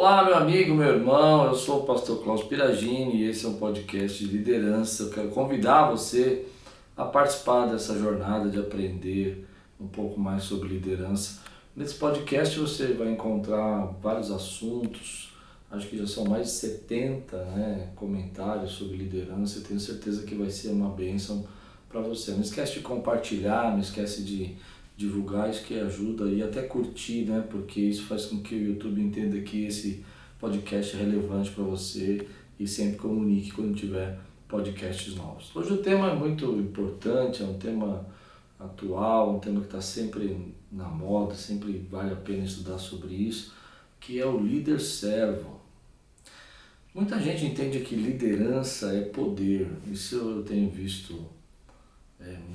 Olá, meu amigo, meu irmão, eu sou o pastor Klaus Piragini e esse é um podcast de liderança. Eu quero convidar você a participar dessa jornada de aprender um pouco mais sobre liderança. Nesse podcast você vai encontrar vários assuntos, acho que já são mais de 70 né, comentários sobre liderança. Eu tenho certeza que vai ser uma bênção para você. Não esquece de compartilhar, não esquece de divulgar, isso que ajuda e até curtir, né? Porque isso faz com que o YouTube entenda que esse podcast é relevante para você e sempre comunique quando tiver podcasts novos. Hoje o tema é muito importante, é um tema atual, um tema que está sempre na moda, sempre vale a pena estudar sobre isso, que é o líder servo. Muita gente entende que liderança é poder, isso eu tenho visto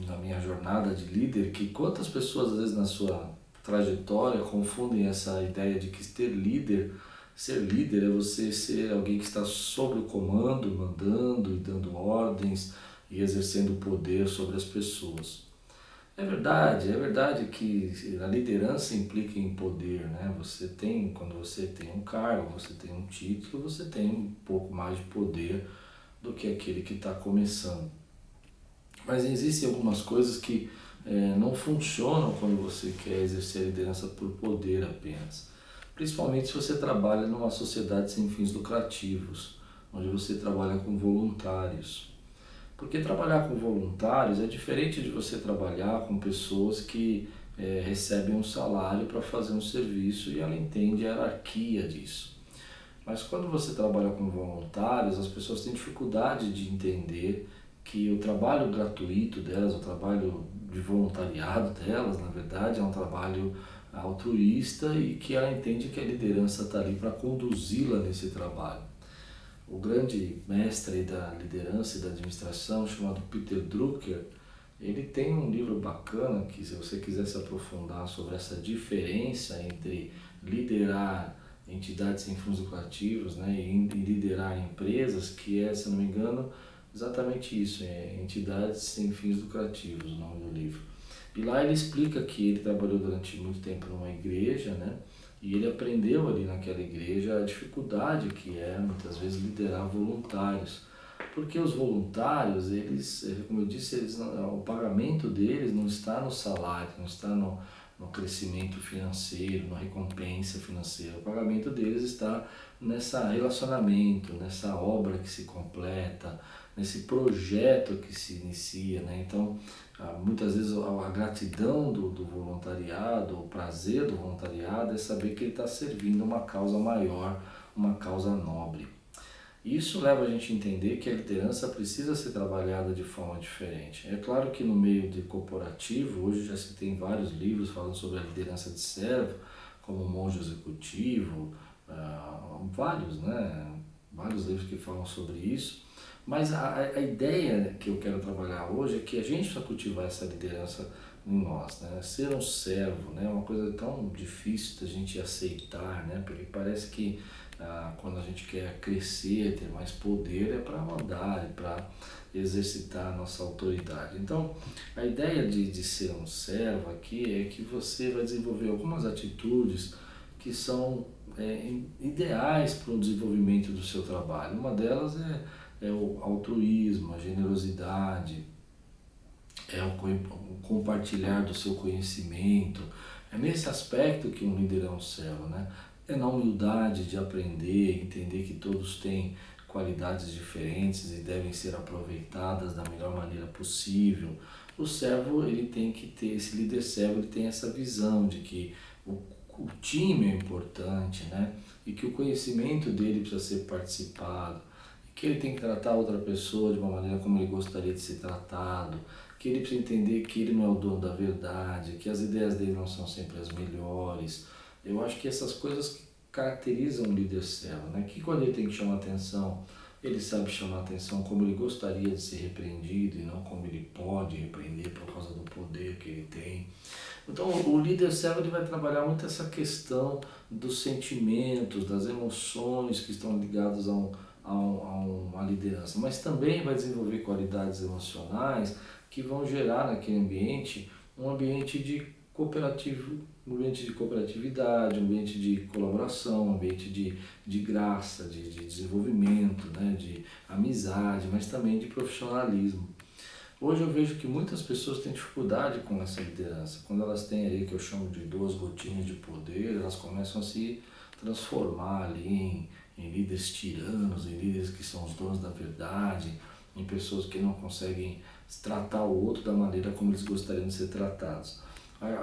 na minha jornada de líder que quantas pessoas às vezes na sua trajetória confundem essa ideia de que ter líder, ser líder é você ser alguém que está sob o comando, mandando e dando ordens e exercendo poder sobre as pessoas. É verdade, é verdade que a liderança implica em poder, né? Você tem, quando você tem um cargo, você tem um título, você tem um pouco mais de poder do que aquele que está começando. Mas existem algumas coisas que é, não funcionam quando você quer exercer a liderança por poder apenas. Principalmente se você trabalha numa sociedade sem fins lucrativos, onde você trabalha com voluntários. Porque trabalhar com voluntários é diferente de você trabalhar com pessoas que é, recebem um salário para fazer um serviço e ela entende a hierarquia disso. Mas quando você trabalha com voluntários, as pessoas têm dificuldade de entender que o trabalho gratuito delas, o trabalho de voluntariado delas, na verdade, é um trabalho altruísta e que ela entende que a liderança está ali para conduzi-la nesse trabalho. O grande mestre da liderança e da administração, chamado Peter Drucker, ele tem um livro bacana que, se você quiser se aprofundar sobre essa diferença entre liderar entidades sem fins lucrativos né, e liderar empresas, que é, se não me engano, exatamente isso, é Entidades Sem Fins Lucrativos, o nome do livro. E lá ele explica que ele trabalhou durante muito tempo numa igreja, né? E ele aprendeu ali naquela igreja a dificuldade que é, muitas vezes, liderar voluntários. Porque os voluntários, eles, como eu disse, eles, o pagamento deles não está no salário, não está no, no crescimento financeiro, na recompensa financeira. O pagamento deles está nessa relacionamento, nessa obra que se completa, nesse projeto que se inicia. Né? Então, ah, muitas vezes a gratidão do, do voluntariado, o prazer do voluntariado é saber que ele está servindo uma causa maior, uma causa nobre. Isso leva a gente a entender que a liderança precisa ser trabalhada de forma diferente. É claro que no meio de corporativo, hoje já se tem vários livros falando sobre a liderança de servo, como Monge Executivo, uh, vários, né? Vários livros que falam sobre isso. Mas a, a ideia que eu quero trabalhar hoje é que a gente precisa cultivar essa liderança em nós, né? Ser um servo, né? Uma coisa tão difícil da gente aceitar, né? Porque parece que ah, quando a gente quer crescer, ter mais poder, é para mandar, é para exercitar a nossa autoridade. Então, a ideia de, de ser um servo aqui é que você vai desenvolver algumas atitudes que são é, ideais para o desenvolvimento do seu trabalho. Uma delas é é o altruísmo, a generosidade, é o compartilhar do seu conhecimento. É nesse aspecto que um líder é um servo, né? É na humildade de aprender, entender que todos têm qualidades diferentes e devem ser aproveitadas da melhor maneira possível. O servo, ele tem que ter, esse líder servo, ele tem essa visão de que o, o time é importante, né? E que o conhecimento dele precisa ser participado que ele tem que tratar outra pessoa de uma maneira como ele gostaria de ser tratado, que ele precisa entender que ele não é o dono da verdade, que as ideias dele não são sempre as melhores. Eu acho que essas coisas caracterizam o líder servo, né? que quando ele tem que chamar atenção, ele sabe chamar atenção como ele gostaria de ser repreendido e não como ele pode repreender por causa do poder que ele tem. Então, o líder servo ele vai trabalhar muito essa questão dos sentimentos, das emoções que estão ligadas a um, a, a uma liderança, mas também vai desenvolver qualidades emocionais que vão gerar naquele ambiente um ambiente de cooperativo, um ambiente de cooperatividade, um ambiente de colaboração, um ambiente de, de graça, de, de desenvolvimento, né, de amizade, mas também de profissionalismo. Hoje eu vejo que muitas pessoas têm dificuldade com essa liderança. Quando elas têm aí, que eu chamo de duas gotinhas de poder, elas começam a se transformar ali em, em líderes tiranos, em líderes que são os donos da verdade, em pessoas que não conseguem tratar o outro da maneira como eles gostariam de ser tratados.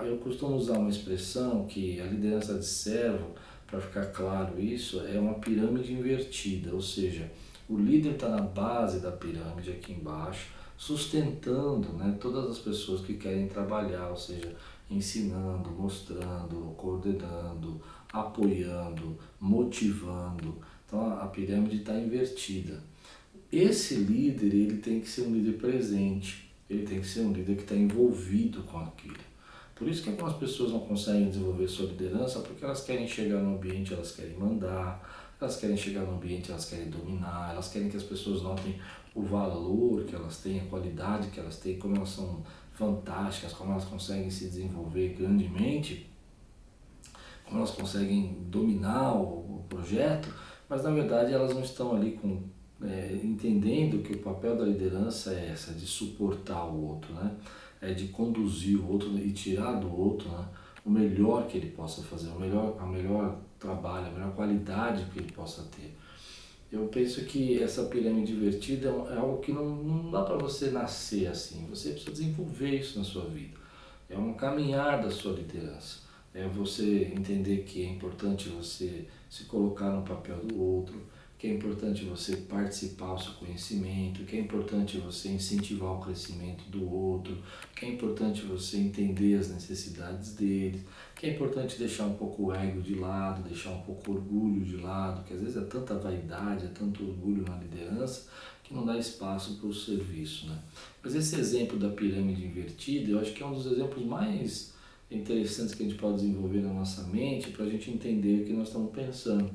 Eu costumo usar uma expressão que a liderança de servo, para ficar claro isso, é uma pirâmide invertida, ou seja, o líder está na base da pirâmide aqui embaixo, sustentando né, todas as pessoas que querem trabalhar, ou seja, ensinando, mostrando, coordenando, apoiando, motivando. Então a pirâmide está invertida. Esse líder ele tem que ser um líder presente, ele tem que ser um líder que está envolvido com aquilo. Por isso que algumas pessoas não conseguem desenvolver sua liderança, porque elas querem chegar no ambiente, elas querem mandar, elas querem chegar no ambiente, elas querem dominar, elas querem que as pessoas notem o valor que elas têm, a qualidade que elas têm, como elas são fantásticas, como elas conseguem se desenvolver grandemente, como elas conseguem dominar o, projeto, mas na verdade elas não estão ali com é, entendendo que o papel da liderança é essa, de suportar o outro, né? é de conduzir o outro e tirar do outro né, o melhor que ele possa fazer, o melhor, a melhor trabalho, a melhor qualidade que ele possa ter. Eu penso que essa pirâmide invertida é, é algo que não, não dá para você nascer assim, você precisa desenvolver isso na sua vida. É um caminhar da sua liderança. É você entender que é importante você se colocar no papel do outro, que é importante você participar do seu conhecimento, que é importante você incentivar o crescimento do outro, que é importante você entender as necessidades dele, que é importante deixar um pouco o ego de lado, deixar um pouco o orgulho de lado, que às vezes é tanta vaidade, é tanto orgulho na liderança que não dá espaço para o serviço. Né? Mas esse exemplo da pirâmide invertida, eu acho que é um dos exemplos mais interessantes que a gente pode desenvolver na nossa mente para a gente entender o que nós estamos pensando.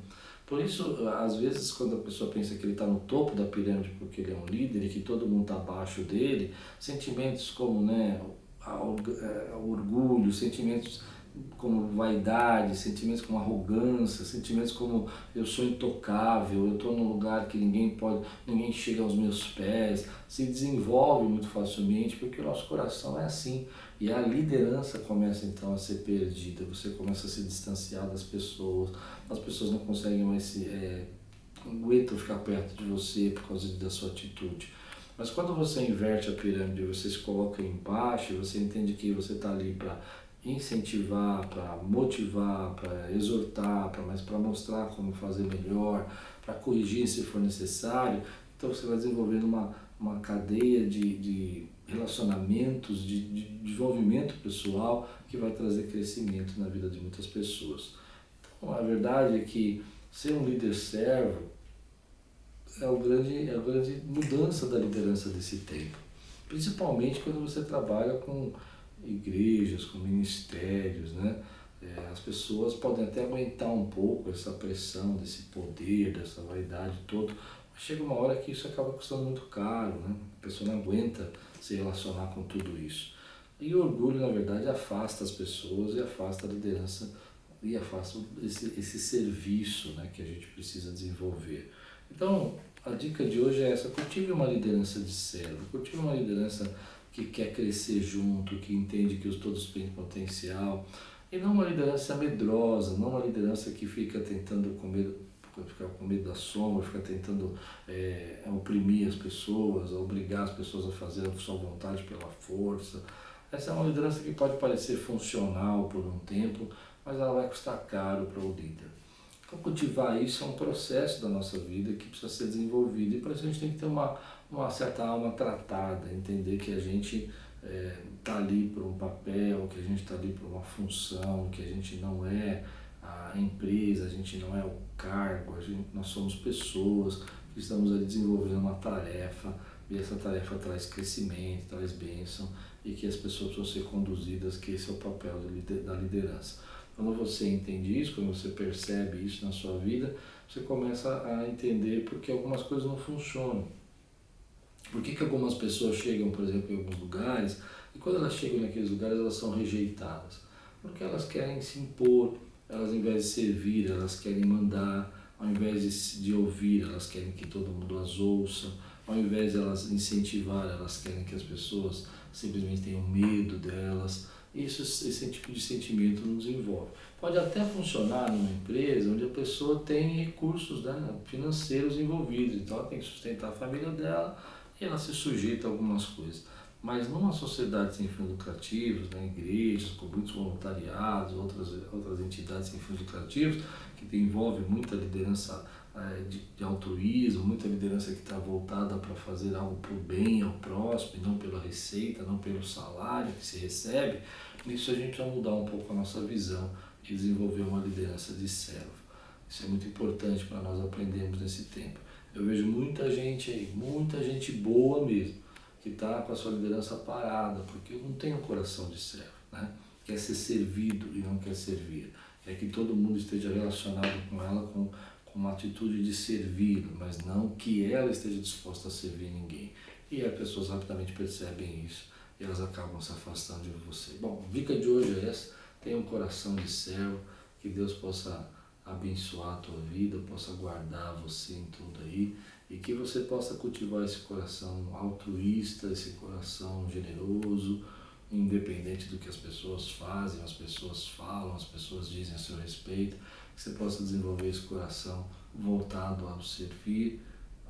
Por isso, às vezes, quando a pessoa pensa que ele está no topo da pirâmide porque ele é um líder e que todo mundo está abaixo dele, sentimentos como né, é, orgulho, sentimentos como vaidade, sentimentos como arrogância, sentimentos como eu sou intocável, eu estou num lugar que ninguém pode, ninguém chega aos meus pés, se desenvolve muito facilmente porque o nosso coração é assim. E a liderança começa então a ser perdida, você começa a se distanciar das pessoas, as pessoas não conseguem mais se. É, aguentam ficar perto de você por causa da sua atitude. Mas quando você inverte a pirâmide, você se coloca embaixo, você entende que você está ali para incentivar, para motivar, para exortar, para mas para mostrar como fazer melhor, para corrigir se for necessário. Então você vai desenvolvendo uma, uma cadeia de, de relacionamentos, de, de desenvolvimento pessoal que vai trazer crescimento na vida de muitas pessoas. Então a verdade é que ser um líder servo é, o grande, é a grande mudança da liderança desse tempo. Principalmente quando você trabalha com igrejas, com ministérios, né? É, as pessoas podem até aguentar um pouco essa pressão desse poder, dessa vaidade toda, mas chega uma hora que isso acaba custando muito caro, né? A pessoa não aguenta se relacionar com tudo isso. E o orgulho, na verdade, afasta as pessoas e afasta a liderança e afasta esse, esse serviço né, que a gente precisa desenvolver. Então, a dica de hoje é essa: cultive uma liderança de servo, cultive uma liderança que quer crescer junto, que entende que os todos têm potencial, e não uma liderança medrosa, não uma liderança que fica tentando comer ficar com medo da sombra, ficar tentando é, oprimir as pessoas, obrigar as pessoas a fazer a sua vontade pela força. Essa é uma liderança que pode parecer funcional por um tempo, mas ela vai custar caro para o líder. Então, cultivar isso é um processo da nossa vida que precisa ser desenvolvido e para isso a gente tem que ter uma, uma certa alma tratada, entender que a gente está é, tá ali por um papel, que a gente está ali por uma função, que a gente não é a empresa, a gente não é o cargo, a gente, nós somos pessoas que estamos ali desenvolvendo uma tarefa e essa tarefa traz crescimento, traz bênção e que as pessoas precisam ser conduzidas, que esse é o papel da liderança. Quando você entende isso, quando você percebe isso na sua vida, você começa a entender porque algumas coisas não funcionam. Por que, que algumas pessoas chegam, por exemplo, em alguns lugares e quando elas chegam naqueles lugares elas são rejeitadas? Porque elas querem se impor, elas ao invés de servir, elas querem mandar, ao invés de, de ouvir, elas querem que todo mundo as ouça, ao invés de elas incentivar, elas querem que as pessoas simplesmente tenham medo delas. Isso, esse tipo de sentimento nos envolve. Pode até funcionar numa empresa onde a pessoa tem recursos né, financeiros envolvidos, então ela tem que sustentar a família dela e ela se sujeita a algumas coisas. Mas numa sociedade sem fins lucrativos, né, igrejas, muitos voluntariados, outras, outras entidades sem fins lucrativos, que envolve muita liderança é, de, de, altruísmo, muita liderança que está voltada para fazer algo por bem ao próximo, e não pela receita, não pelo salário que se recebe, nisso a gente vai mudar um pouco a nossa visão e desenvolver uma liderança de servo. Isso é muito importante para nós aprendermos nesse tempo. Eu vejo muita gente aí, muita gente boa mesmo, que está com a sua liderança parada, porque não tem um coração de servo, né? quer ser servido e não quer servir. Quer que todo mundo esteja relacionado com ela com, com uma atitude de servir, mas não que ela esteja disposta a servir ninguém. E as pessoas rapidamente percebem isso e elas acabam se afastando de você. Bom, a dica de hoje é essa: tenha um coração de servo, que Deus possa abençoar a tua vida, possa guardar você em tudo aí e que você possa cultivar esse coração altruísta, esse coração generoso, independente do que as pessoas fazem, as pessoas falam, as pessoas dizem a seu respeito, que você possa desenvolver esse coração voltado ao servir,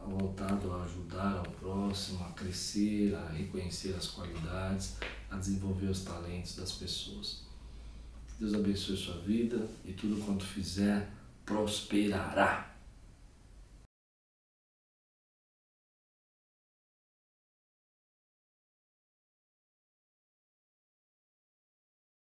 voltado a ajudar ao próximo, a crescer, a reconhecer as qualidades, a desenvolver os talentos das pessoas. Deus abençoe sua vida e tudo quanto fizer prosperará.